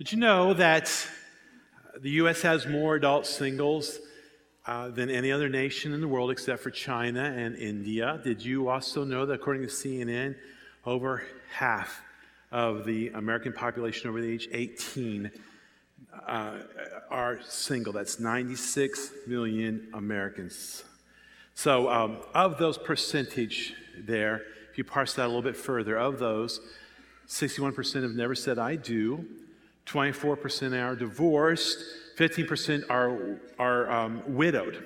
Did you know that the U.S. has more adult singles uh, than any other nation in the world except for China and India? Did you also know that according to CNN, over half of the American population over the age 18 uh, are single? That's 96 million Americans. So, um, of those percentage there, if you parse that a little bit further, of those, 61% have never said I do, 24% are divorced, 15% are, are um, widowed.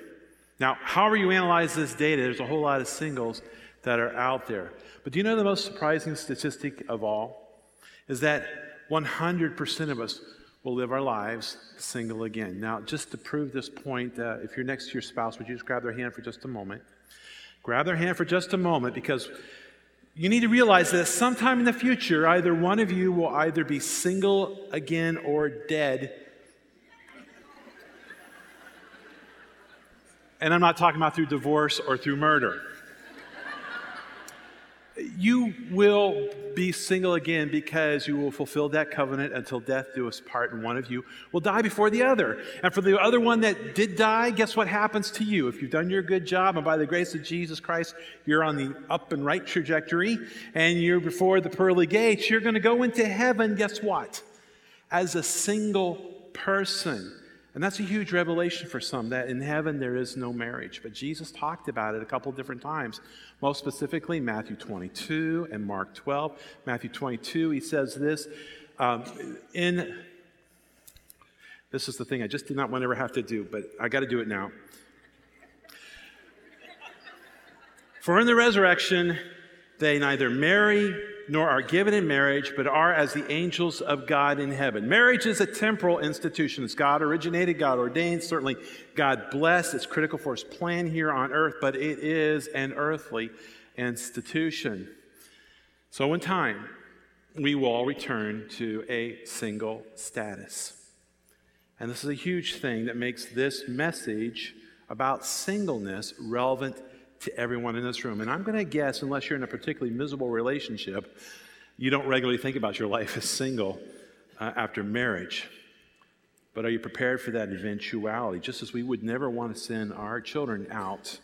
Now, however you analyze this data, there's a whole lot of singles that are out there. But do you know the most surprising statistic of all? Is that 100% of us will live our lives single again. Now, just to prove this point, uh, if you're next to your spouse, would you just grab their hand for just a moment? Grab their hand for just a moment because you need to realize that sometime in the future, either one of you will either be single again or dead. And I'm not talking about through divorce or through murder you will be single again because you will fulfill that covenant until death do us part, and one of you will die before the other. And for the other one that did die, guess what happens to you? If you've done your good job, and by the grace of Jesus Christ, you're on the up and right trajectory, and you're before the pearly gates, you're going to go into heaven, guess what? As a single person. And that's a huge revelation for some that in heaven there is no marriage. But Jesus talked about it a couple different times. Most specifically, Matthew 22 and Mark 12. Matthew 22, he says this um, in this is the thing I just did not want to ever have to do, but I got to do it now. For in the resurrection, they neither marry nor are given in marriage, but are as the angels of God in heaven. Marriage is a temporal institution. It's God originated, God ordained, certainly God blessed. It's critical for his plan here on earth, but it is an earthly institution. So, in time, we will all return to a single status. And this is a huge thing that makes this message about singleness relevant to everyone in this room. And I'm going to guess, unless you're in a particularly miserable relationship, you don't regularly think about your life as single uh, after marriage. But are you prepared for that eventuality? Just as we would never want to send our children out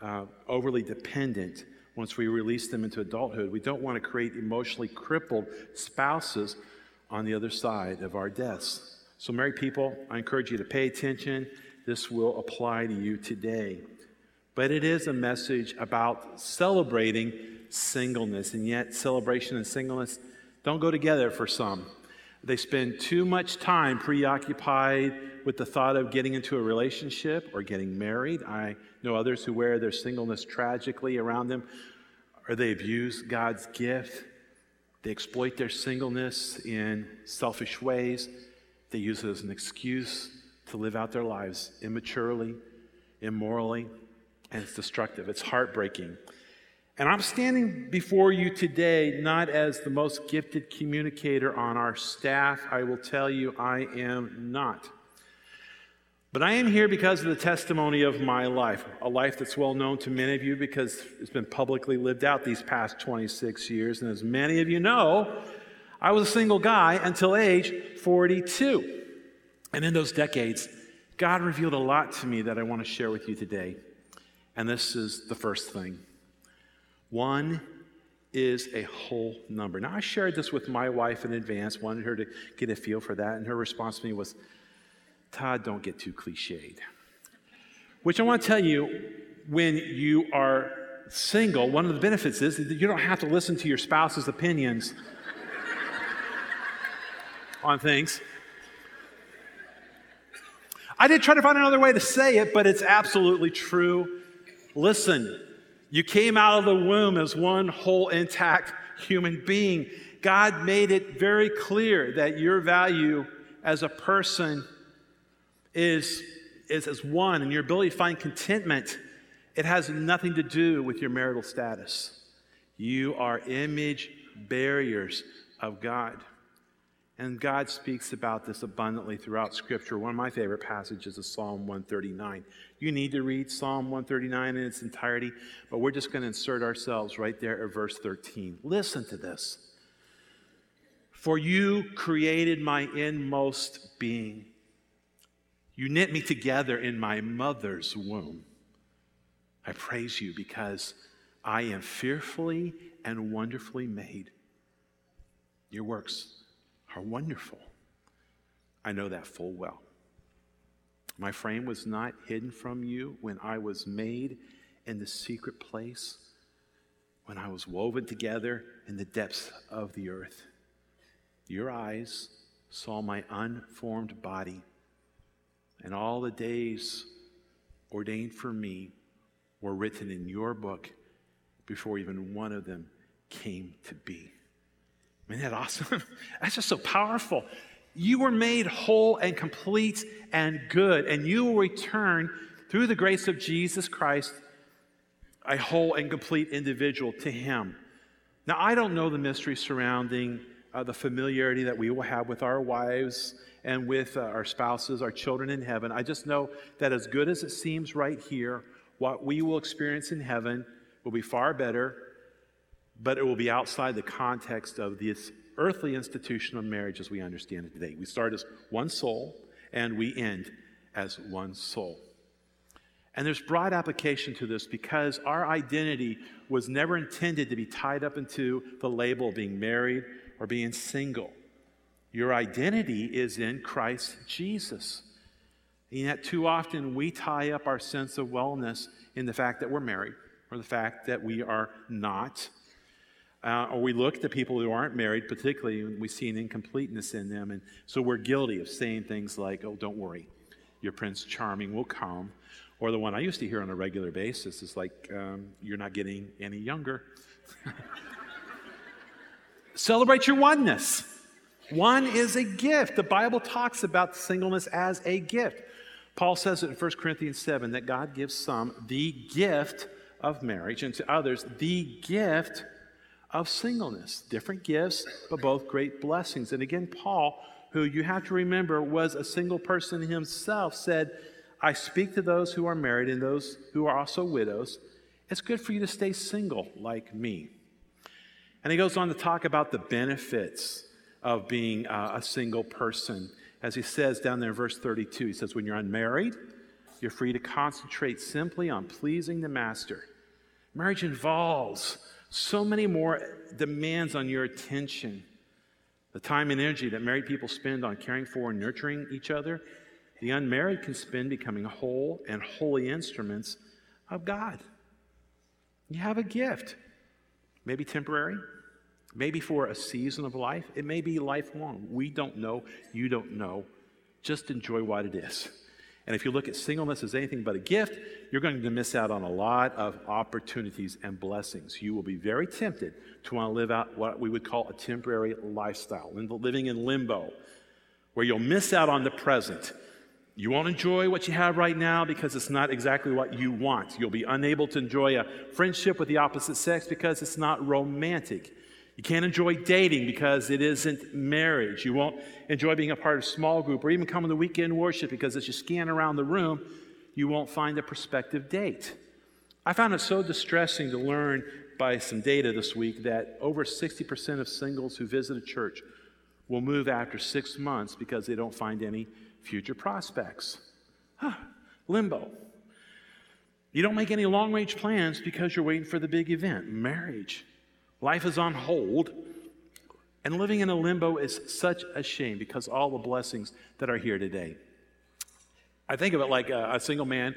uh, overly dependent once we release them into adulthood, we don't want to create emotionally crippled spouses on the other side of our deaths. So, married people, I encourage you to pay attention. This will apply to you today but it is a message about celebrating singleness. And yet, celebration and singleness don't go together for some. They spend too much time preoccupied with the thought of getting into a relationship or getting married. I know others who wear their singleness tragically around them, or they abuse God's gift. They exploit their singleness in selfish ways. They use it as an excuse to live out their lives immaturely, immorally and it's destructive. It's heartbreaking. And I'm standing before you today not as the most gifted communicator on our staff. I will tell you, I am not. But I am here because of the testimony of my life, a life that's well known to many of you because it's been publicly lived out these past 26 years. And as many of you know, I was a single guy until age 42. And in those decades, God revealed a lot to me that I want to share with you today. And this is the first thing one is a whole number. Now, I shared this with my wife in advance, wanted her to get a feel for that, and her response to me was, Todd, don't get too cliched. Which I want to tell you, when you are single, one of the benefits is that you don't have to listen to your spouse's opinions on things. I did try to find another way to say it, but it's absolutely true. Listen, you came out of the womb as one whole, intact human being. God made it very clear that your value as a person is, is as one, and your ability to find contentment, it has nothing to do with your marital status. You are image bearers of God. And God speaks about this abundantly throughout Scripture. One of my favorite passages is Psalm 139. You need to read Psalm 139 in its entirety, but we're just going to insert ourselves right there at verse 13. Listen to this For you created my inmost being. You knit me together in my mother's womb. I praise you because I am fearfully and wonderfully made. Your works are wonderful. I know that full well. My frame was not hidden from you when I was made in the secret place, when I was woven together in the depths of the earth. Your eyes saw my unformed body, and all the days ordained for me were written in your book before even one of them came to be. Isn't that awesome? That's just so powerful. You were made whole and complete and good, and you will return through the grace of Jesus Christ a whole and complete individual to Him. Now, I don't know the mystery surrounding uh, the familiarity that we will have with our wives and with uh, our spouses, our children in heaven. I just know that as good as it seems right here, what we will experience in heaven will be far better, but it will be outside the context of this earthly institution of marriage as we understand it today. We start as one soul and we end as one soul. And there's broad application to this because our identity was never intended to be tied up into the label of being married or being single. Your identity is in Christ Jesus. And yet, too often, we tie up our sense of wellness in the fact that we're married or the fact that we are not. Uh, or we look at people who aren't married, particularly, and we see an incompleteness in them. And so we're guilty of saying things like, oh, don't worry, your Prince Charming will come. Or the one I used to hear on a regular basis is like, um, you're not getting any younger. Celebrate your oneness. One is a gift. The Bible talks about singleness as a gift. Paul says it in 1 Corinthians 7 that God gives some the gift of marriage and to others the gift of singleness. Different gifts, but both great blessings. And again, Paul, who you have to remember was a single person himself, said, I speak to those who are married and those who are also widows. It's good for you to stay single like me. And he goes on to talk about the benefits of being uh, a single person. As he says down there in verse 32, he says, When you're unmarried, you're free to concentrate simply on pleasing the master. Marriage involves so many more demands on your attention. The time and energy that married people spend on caring for and nurturing each other, the unmarried can spend becoming whole and holy instruments of God. You have a gift, maybe temporary, maybe for a season of life, it may be lifelong. We don't know, you don't know. Just enjoy what it is. And if you look at singleness as anything but a gift, you're going to miss out on a lot of opportunities and blessings. You will be very tempted to want to live out what we would call a temporary lifestyle, living in limbo, where you'll miss out on the present. You won't enjoy what you have right now because it's not exactly what you want. You'll be unable to enjoy a friendship with the opposite sex because it's not romantic. You can't enjoy dating because it isn't marriage. You won't enjoy being a part of a small group or even coming to weekend worship because as you scan around the room, you won't find a prospective date. I found it so distressing to learn by some data this week that over 60% of singles who visit a church will move after six months because they don't find any future prospects. Huh, limbo. You don't make any long range plans because you're waiting for the big event, marriage. Life is on hold. And living in a limbo is such a shame because all the blessings that are here today. I think of it like a, a, single man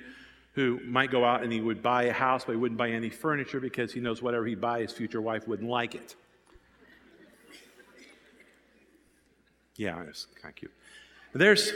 who might go out and he would buy a house, but he wouldn't buy any furniture because he knows whatever he'd buy, his future wife wouldn't like it. Yeah, it's kind of cute. There's,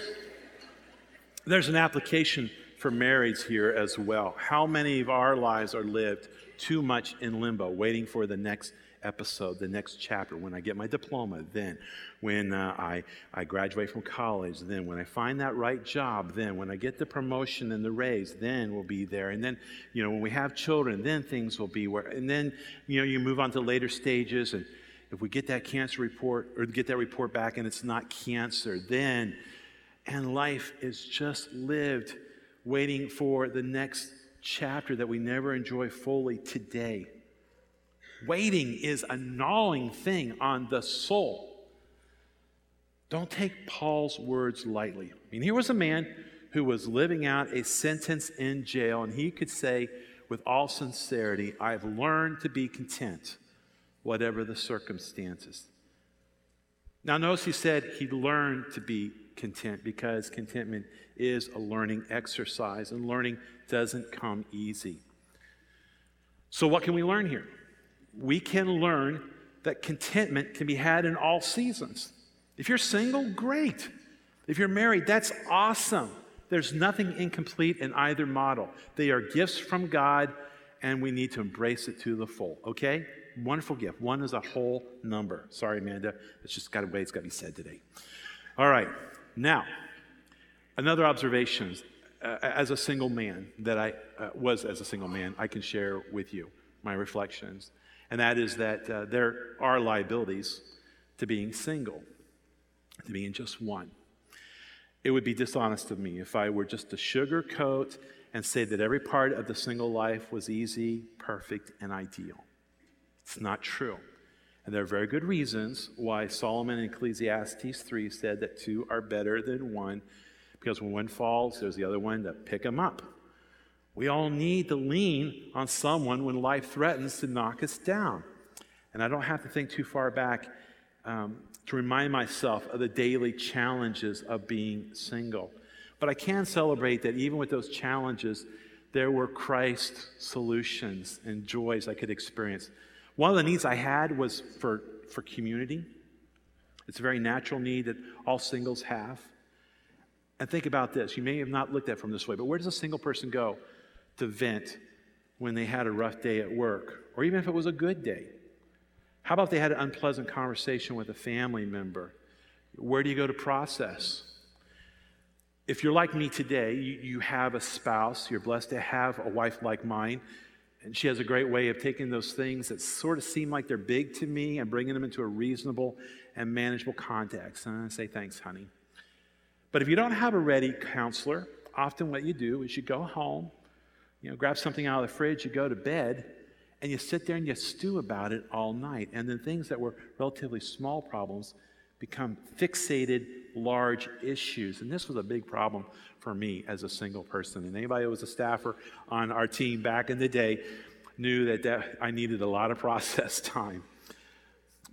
there's an application for marriage here as well. How many of our lives are lived too much in limbo, waiting for the next episode, the next chapter, when I get my diploma, then when uh, I, I graduate from college, then when I find that right job, then when I get the promotion and the raise, then we'll be there. And then, you know, when we have children, then things will be where, and then, you know, you move on to later stages. And if we get that cancer report or get that report back and it's not cancer, then, and life is just lived waiting for the next chapter that we never enjoy fully today. Waiting is a gnawing thing on the soul. Don't take Paul's words lightly. I mean, here was a man who was living out a sentence in jail, and he could say with all sincerity, I've learned to be content, whatever the circumstances. Now, notice he said he learned to be content because contentment is a learning exercise, and learning doesn't come easy. So, what can we learn here? We can learn that contentment can be had in all seasons. If you're single, great. If you're married, that's awesome. There's nothing incomplete in either model. They are gifts from God, and we need to embrace it to the full, okay? Wonderful gift. One is a whole number. Sorry, Amanda. It's just got a way it's got to be said today. All right. Now, another observation uh, as a single man that I uh, was as a single man, I can share with you my reflections. And that is that uh, there are liabilities to being single, to being just one. It would be dishonest of me if I were just to sugarcoat and say that every part of the single life was easy, perfect, and ideal. It's not true. And there are very good reasons why Solomon in Ecclesiastes 3 said that two are better than one, because when one falls, there's the other one to pick him up. We all need to lean on someone when life threatens to knock us down. And I don't have to think too far back um, to remind myself of the daily challenges of being single. But I can celebrate that even with those challenges, there were Christ solutions and joys I could experience. One of the needs I had was for, for community. It's a very natural need that all singles have. And think about this. You may have not looked at it from this way, but where does a single person go to vent when they had a rough day at work, or even if it was a good day? How about they had an unpleasant conversation with a family member? Where do you go to process? If you're like me today, you, you have a spouse, you're blessed to have a wife like mine and she has a great way of taking those things that sort of seem like they're big to me and bringing them into a reasonable and manageable context. And I say, thanks, honey. But if you don't have a ready counselor, often what you do is you go home, you know, grab something out of the fridge, you go to bed, and you sit there and you stew about it all night. And then things that were relatively small problems become fixated, large issues. And this was a big problem for me as a single person. And anybody who was a staffer on our team back in the day knew that, that I needed a lot of process time.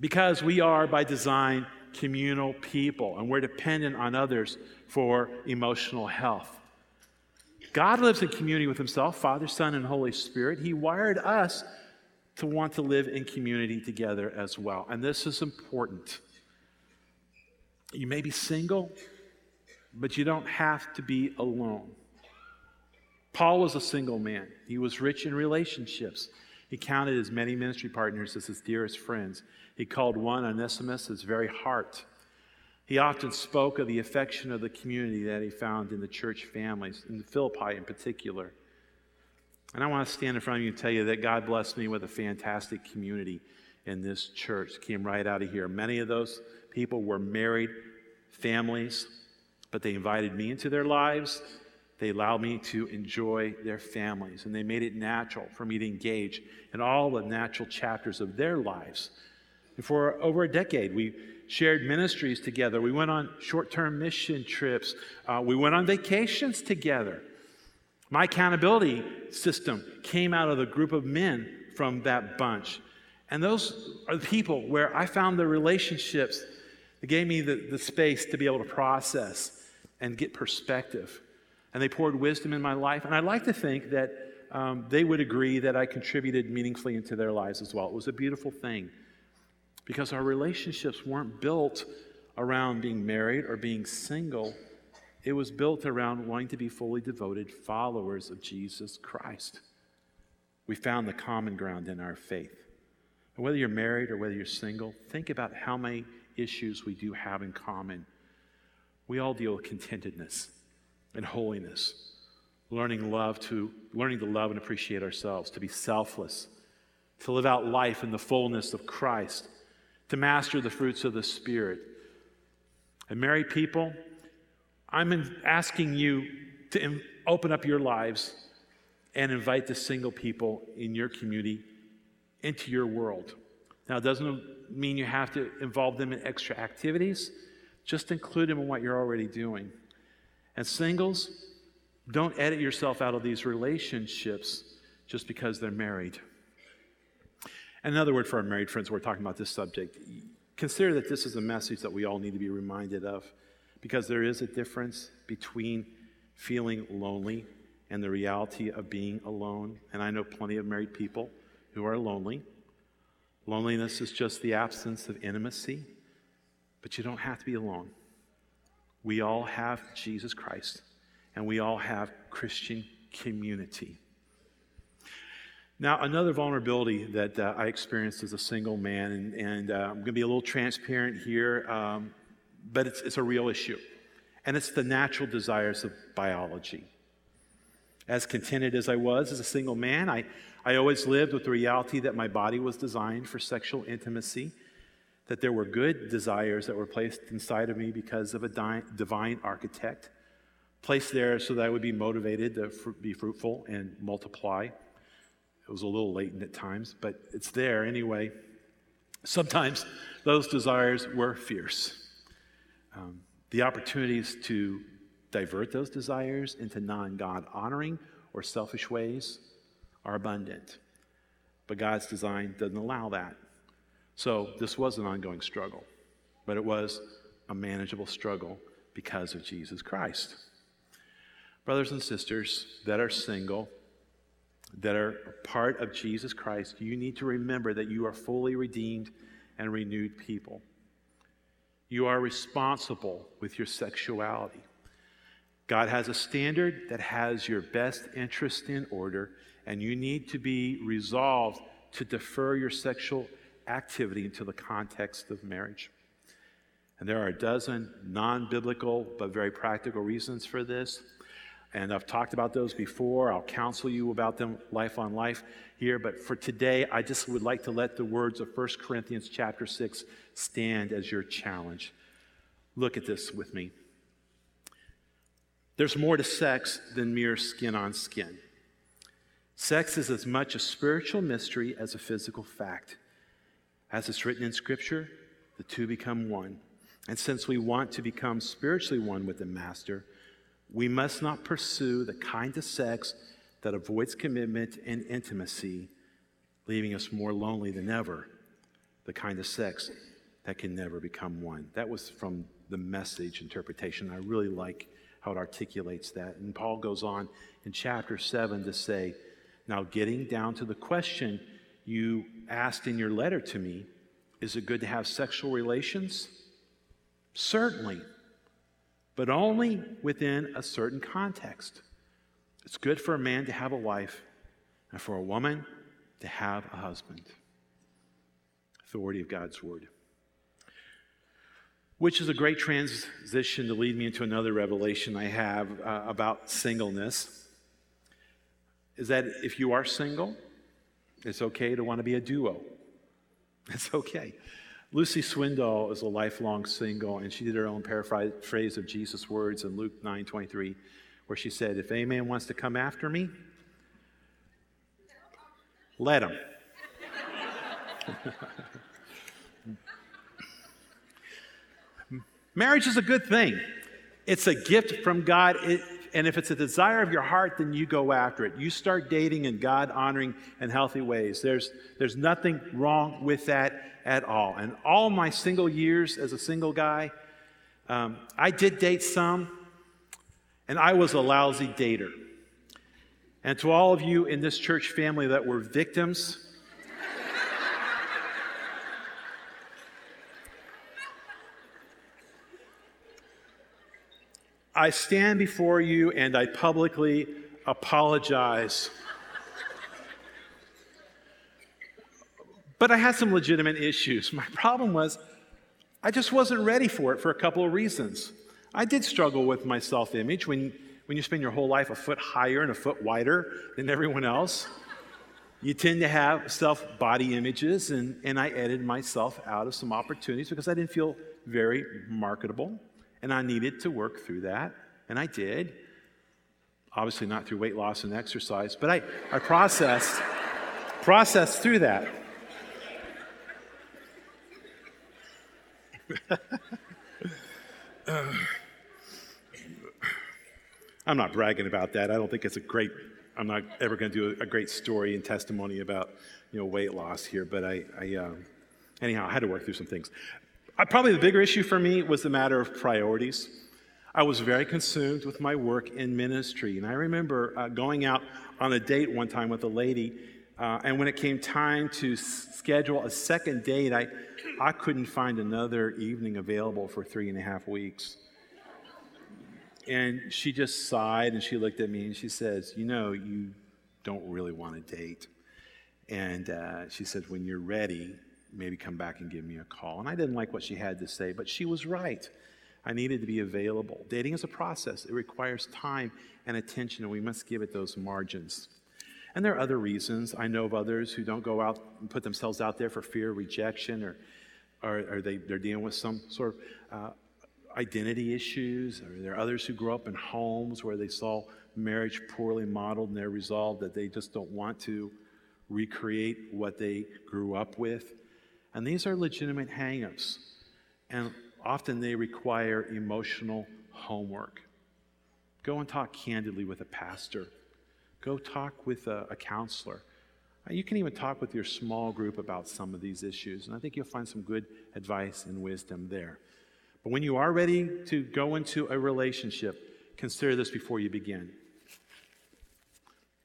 Because we are, by design, communal people, and we're dependent on others for emotional health. God lives in community with Himself, Father, Son, and Holy Spirit. He wired us to want to live in community together as well. And this is important. You may be single, but you don't have to be alone. Paul was a single man. He was rich in relationships. He counted his many ministry partners as his dearest friends. He called one Onesimus his very heart. He often spoke of the affection of the community that he found in the church families, in Philippi in particular. And I want to stand in front of you and tell you that God blessed me with a fantastic community in this church. Came right out of here. Many of those people were married families, but they invited me into their lives. They allowed me to enjoy their families, and they made it natural for me to engage in all the natural chapters of their lives. And for over a decade, we shared ministries together. We went on short term mission trips. Uh, we went on vacations together. My accountability system came out of the group of men from that bunch. And those are the people where I found the relationships that gave me the, the space to be able to process and get perspective. And they poured wisdom in my life. And I like to think that um, they would agree that I contributed meaningfully into their lives as well. It was a beautiful thing because our relationships weren't built around being married or being single. It was built around wanting to be fully devoted followers of Jesus Christ. We found the common ground in our faith. And whether you're married or whether you're single, think about how many issues we do have in common. We all deal with contentedness and holiness, learning love to learning to love and appreciate ourselves, to be selfless, to live out life in the fullness of Christ, to master the fruits of the Spirit. And married people, I'm asking you to open up your lives and invite the single people in your community into your world. Now, it doesn't mean you have to involve them in extra activities. Just include them in what you're already doing. And singles, don't edit yourself out of these relationships just because they're married. Another word for our married friends, we're talking about this subject. Consider that this is a message that we all need to be reminded of because there is a difference between feeling lonely and the reality of being alone. And I know plenty of married people who are lonely. Loneliness is just the absence of intimacy, but you don't have to be alone. We all have Jesus Christ, and we all have Christian community. Now, another vulnerability that uh, I experienced as a single man, and, and uh, I'm going to be a little transparent here, um, but it's, it's a real issue. And it's the natural desires of biology. As contented as I was as a single man, I, I always lived with the reality that my body was designed for sexual intimacy, that there were good desires that were placed inside of me because of a di- divine architect, placed there so that I would be motivated to fr- be fruitful and multiply. It was a little latent at times, but it's there anyway. Sometimes those desires were fierce. Um, the opportunities to divert those desires into non God honoring or selfish ways are abundant. But God's design doesn't allow that. So this was an ongoing struggle, but it was a manageable struggle because of Jesus Christ. Brothers and sisters that are single, that are part of Jesus Christ, you need to remember that you are fully redeemed and renewed people. You are responsible with your sexuality. God has a standard that has your best interest in order, and you need to be resolved to defer your sexual activity into the context of marriage. And there are a dozen non biblical but very practical reasons for this. And I've talked about those before. I'll counsel you about them life on life here. But for today, I just would like to let the words of 1 Corinthians chapter 6 stand as your challenge. Look at this with me. There's more to sex than mere skin on skin. Sex is as much a spiritual mystery as a physical fact. As it's written in Scripture, the two become one. And since we want to become spiritually one with the Master, we must not pursue the kind of sex that avoids commitment and intimacy, leaving us more lonely than ever. The kind of sex that can never become one. That was from the message interpretation. I really like how it articulates that. And Paul goes on in chapter 7 to say, Now, getting down to the question you asked in your letter to me, is it good to have sexual relations? Certainly but only within a certain context. It's good for a man to have a wife and for a woman to have a husband. Authority of God's word. Which is a great transition to lead me into another revelation I have uh, about singleness. Is that if you are single, it's okay to want to be a duo. It's okay. Luci Swindoll is a lifelong single, and she did her own paraphrase of Jesus' words in Luke 9 23, where she said, If any man wants to come after me, let him. Marriage is a good thing. It's a gift from God. It, and if it's a desire of your heart, then you go after it. You start dating in God honoring and healthy ways. There's, there's nothing wrong with that at all. And all my single years as a single guy, um, I did date some, and I was a lousy dater. And to all of you in this church family that were victims, I stand before you and I publicly apologize But I had some legitimate issues. My problem was I just wasn't ready for it for a couple of reasons. I did struggle with my self image when, when you spend your whole life a foot higher and a foot wider than everyone else. You tend to have self body images, and, and I edited myself out of some opportunities because I didn't feel very marketable, and I needed to work through that, and I did. Obviously, not through weight loss and exercise, but I, I processed, processed through that. I'm not bragging about that. I don't think it's a great, I'm not ever going to do a, a, great story and testimony about, you know, weight loss here, but I, I um, anyhow, I had to work through some things. I, probably the bigger issue for me was the matter of priorities. I was very consumed with my work in ministry. And I remember uh, going out on a date one time with a lady, uh, and when it came time to schedule a second date, I, I couldn't find another evening available for three and a half weeks. And she just sighed and she looked at me and she says, You know, you don't really want to date. And uh, she said, When you're ready, maybe come back and give me a call. And I didn't like what she had to say, but she was right. I needed to be available. Dating is a process, it requires time and attention, and we must give it those margins. And there are other reasons. I know of others who don't go out and put themselves out there for fear of rejection or, or, or they, they're dealing with some sort of uh, identity issues. Or there are others who grew up in homes where they saw marriage poorly modeled and they're resolved that they just don't want to recreate what they grew up with. And these are legitimate hangups. And often they require emotional homework. Go and talk candidly with a pastor. Go talk with a, a, counselor. Uh, you can even talk with your small group about some of these issues, and I think you'll find some good advice and wisdom there. But when you are ready to go into a relationship, consider this before you begin.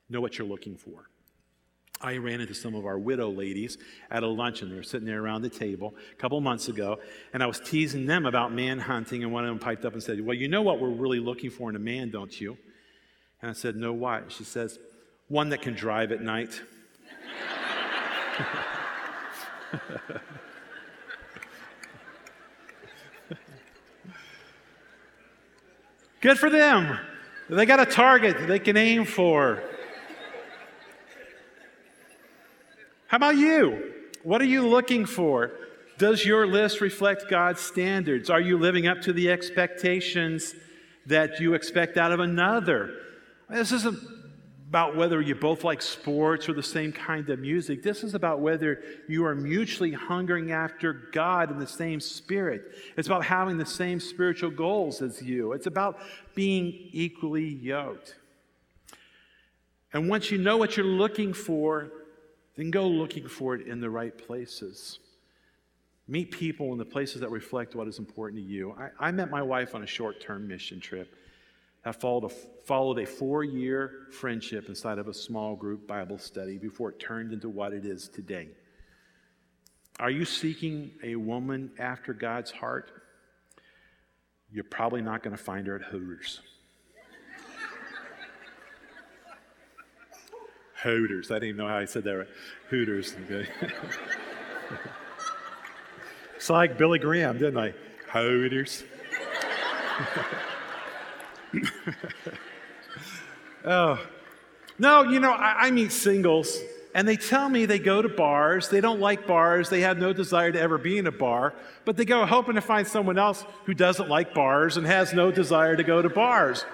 Know what you're looking for. I ran into some of our widow ladies at a luncheon. They were sitting there around the table a couple months ago, and I was teasing them about man hunting, and one of them piped up and said, Well, you know what we're really looking for in a man, don't you? And I said, No, why? She says, One that can drive at night. Good for them. They got a target they can aim for. How about you? What are you looking for? Does your list reflect God's standards? Are you living up to the expectations that you expect out of another? This isn't about whether you both like sports or the same kind of music. This is about whether you are mutually hungering after God in the same spirit. It's about having the same spiritual goals as you. It's about being equally yoked. And once you know what you're looking for, then go looking for it in the right places. Meet people in the places that reflect what is important to you. I, I met my wife on a short term mission trip I followed a, followed a four year friendship inside of a small group Bible study before it turned into what it is today. Are you seeking a woman after God's heart? You're probably not going to find her at Hooters. Hooters. I didn't even know how I said that right. Hooters. Okay. it's like Billy Graham, didn't I? Hooters. oh. No, you know, I, I meet singles and they tell me they go to bars. They don't like bars. They have no desire to ever be in a bar, but they go hoping to find someone else who doesn't like bars and has no desire to go to bars.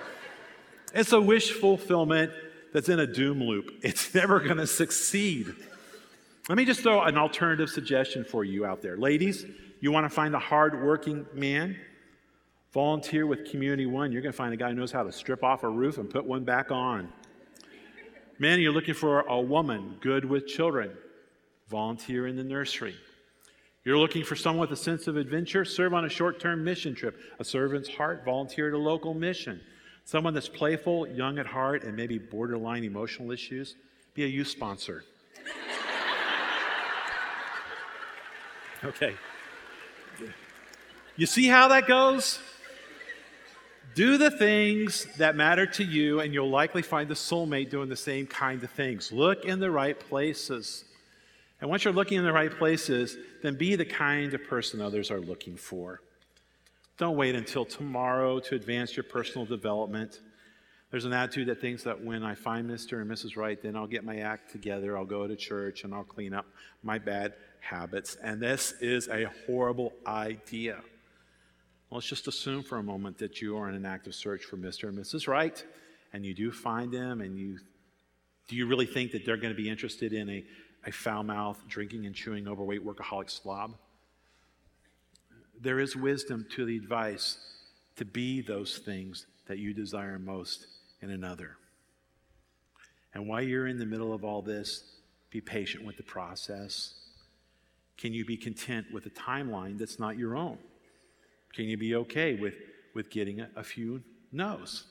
It's a wish fulfillment that's in a doom loop. It's never going to succeed. Let me just throw an alternative suggestion for you out there. Ladies, you want to find a hardworking man? Volunteer with Community One. You're going to find a guy who knows how to strip off a roof and put one back on. Man, you're looking for a woman good with children. Volunteer in the nursery. You're looking for someone with a sense of adventure? Serve on a short term mission trip. A servant's heart, volunteer at a local mission. Someone that's playful, young at heart, and maybe borderline emotional issues, be a youth sponsor. okay. You see how that goes? Do the things that matter to you, and you'll likely find the soulmate doing the same kind of things. Look in the right places. And once you're looking in the right places, then be the kind of person others are looking for. Don't wait until tomorrow to advance your personal development. There's an attitude that thinks that when I find Mr. and Mrs. Right, then I'll get my act together, I'll go to church, and I'll clean up my bad habits. And this is a horrible idea. Let's just assume for a moment that you are in an active search for Mr. and Mrs. Right, and you do find them, and you do you really think that they're going to be interested in a, a foul mouthed, drinking and chewing, overweight workaholic slob? There is wisdom to the advice to be those things that you desire most in another. And while you're in the middle of all this, be patient with the process. Can you be content with a timeline that's not your own? Can you be okay with, with getting a, a few no's?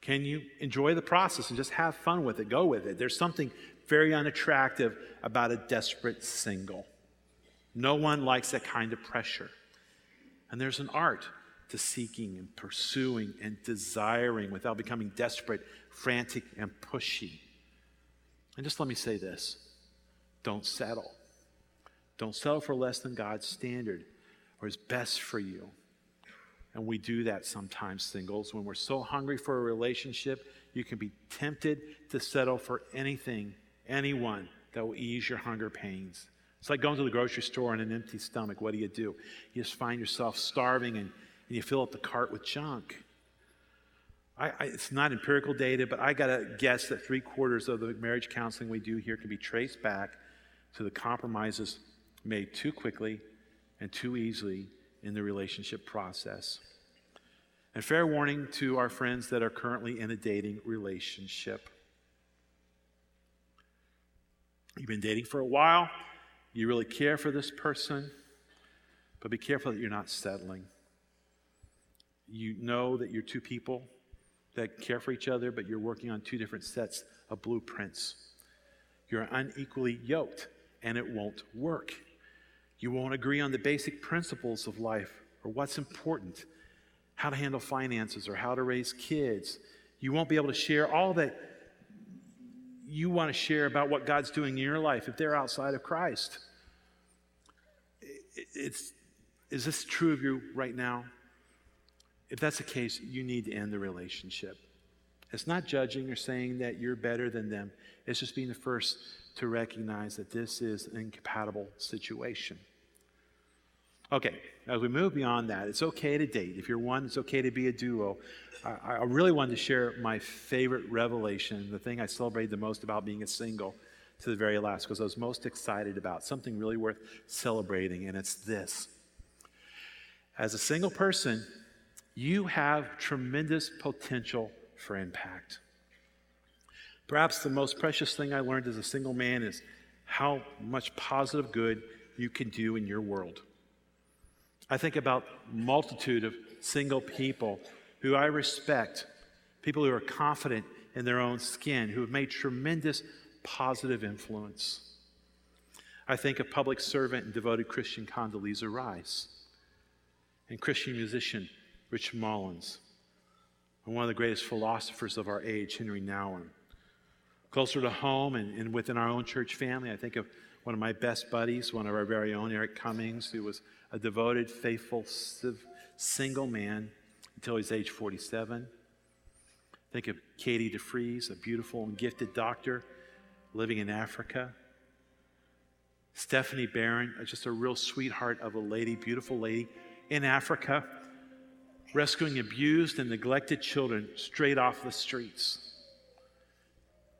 Can you enjoy the process and just have fun with it? Go with it. There's something very unattractive about a desperate single. No one likes that kind of pressure. And there's an art to seeking and pursuing and desiring without becoming desperate, frantic, and pushy. And just let me say this don't settle. Don't settle for less than God's standard or is best for you. And we do that sometimes, singles. When we're so hungry for a relationship, you can be tempted to settle for anything, anyone that will ease your hunger pains. It's like going to the grocery store on an empty stomach. What do you do? You just find yourself starving and, and you fill up the cart with junk. I, I, it's not empirical data, but I got to guess that three quarters of the marriage counseling we do here can be traced back to the compromises made too quickly and too easily in the relationship process. And fair warning to our friends that are currently in a dating relationship. You've been dating for a while, you really care for this person, but be careful that you're not settling. You know that you're two people that care for each other, but you're working on two different sets of blueprints. You're unequally yoked, and it won't work. You won't agree on the basic principles of life or what's important, how to handle finances or how to raise kids. You won't be able to share all that you want to share about what God's doing in your life if they're outside of Christ. It's, is this true of you right now? If that's the case, you need to end the relationship. It's not judging or saying that you're better than them, it's just being the first to recognize that this is an incompatible situation. Okay, as we move beyond that, it's okay to date. If you're one, it's okay to be a duo. I, I really wanted to share my favorite revelation, the thing I celebrated the most about being a single to the very last, because I was most excited about something really worth celebrating, and it's this. As a single person, you have tremendous potential for impact. Perhaps the most precious thing I learned as a single man is how much positive good you can do in your world. I think about multitude of single people who I respect, people who are confident in their own skin, who have made tremendous positive influence. I think of public servant and devoted Christian Condoleezza Rice, and Christian musician Rich Mullins, and one of the greatest philosophers of our age, Henri Nouwen. Closer to home and, and within our own church family, I think of one of my best buddies, one of our very own, Eric Cummings, who was a devoted, faithful, single man until he's age 47. Think of Katie DeFries, a beautiful and gifted doctor living in Africa. Stephanie Barron, uh, just a real sweetheart of a lady, beautiful lady in Africa, rescuing abused and neglected children straight off the streets.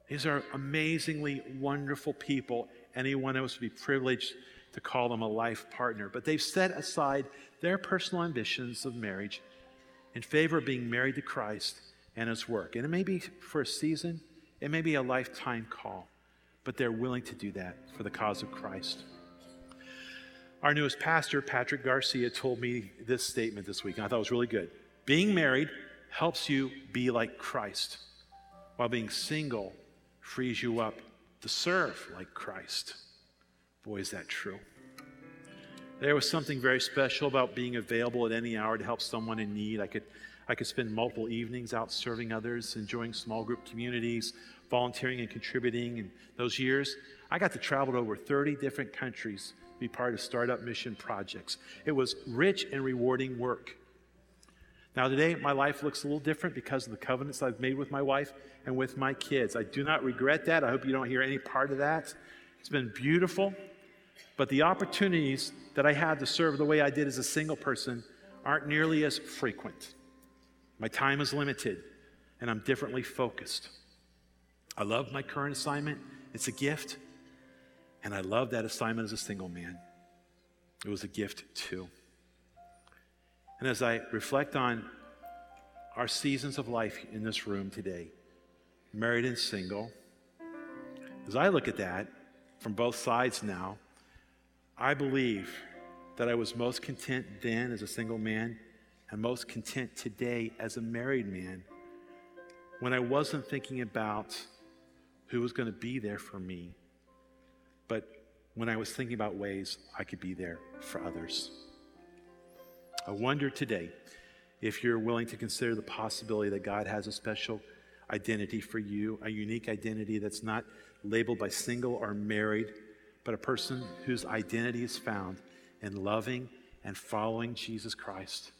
These are amazingly wonderful people. Anyone else would be privileged to call them a life partner, but they've set aside their personal ambitions of marriage in favor of being married to Christ and His work. And it may be for a season, it may be a lifetime call, but they're willing to do that for the cause of Christ. Our newest pastor, Patrick Garcia, told me this statement this week, and I thought it was really good. Being married helps you be like Christ, while being single frees you up to serve like Christ. Boy, is that true. There was something very special about being available at any hour to help someone in need. I could, I could spend multiple evenings out serving others, enjoying small group communities, volunteering and contributing. In those years, I got to travel to over 30 different countries, be part of startup mission projects. It was rich and rewarding work. Now, today, my life looks a little different because of the covenants I've made with my wife and with my kids. I do not regret that. I hope you don't hear any part of that. It's been beautiful. But the opportunities that I had to serve the way I did as a single person aren't nearly as frequent. My time is limited, and I'm differently focused. I love my current assignment, it's a gift, and I love that assignment as a single man. It was a gift too. And as I reflect on our seasons of life in this room today, married and single, as I look at that from both sides now, I believe that I was most content then as a single man and most content today as a married man when I wasn't thinking about who was going to be there for me, but when I was thinking about ways I could be there for others. I wonder today if you're willing to consider the possibility that God has a special identity for you, a unique identity that's not labeled by single or married, but a person whose identity is found in loving and following Jesus Christ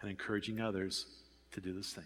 and encouraging others to do the same.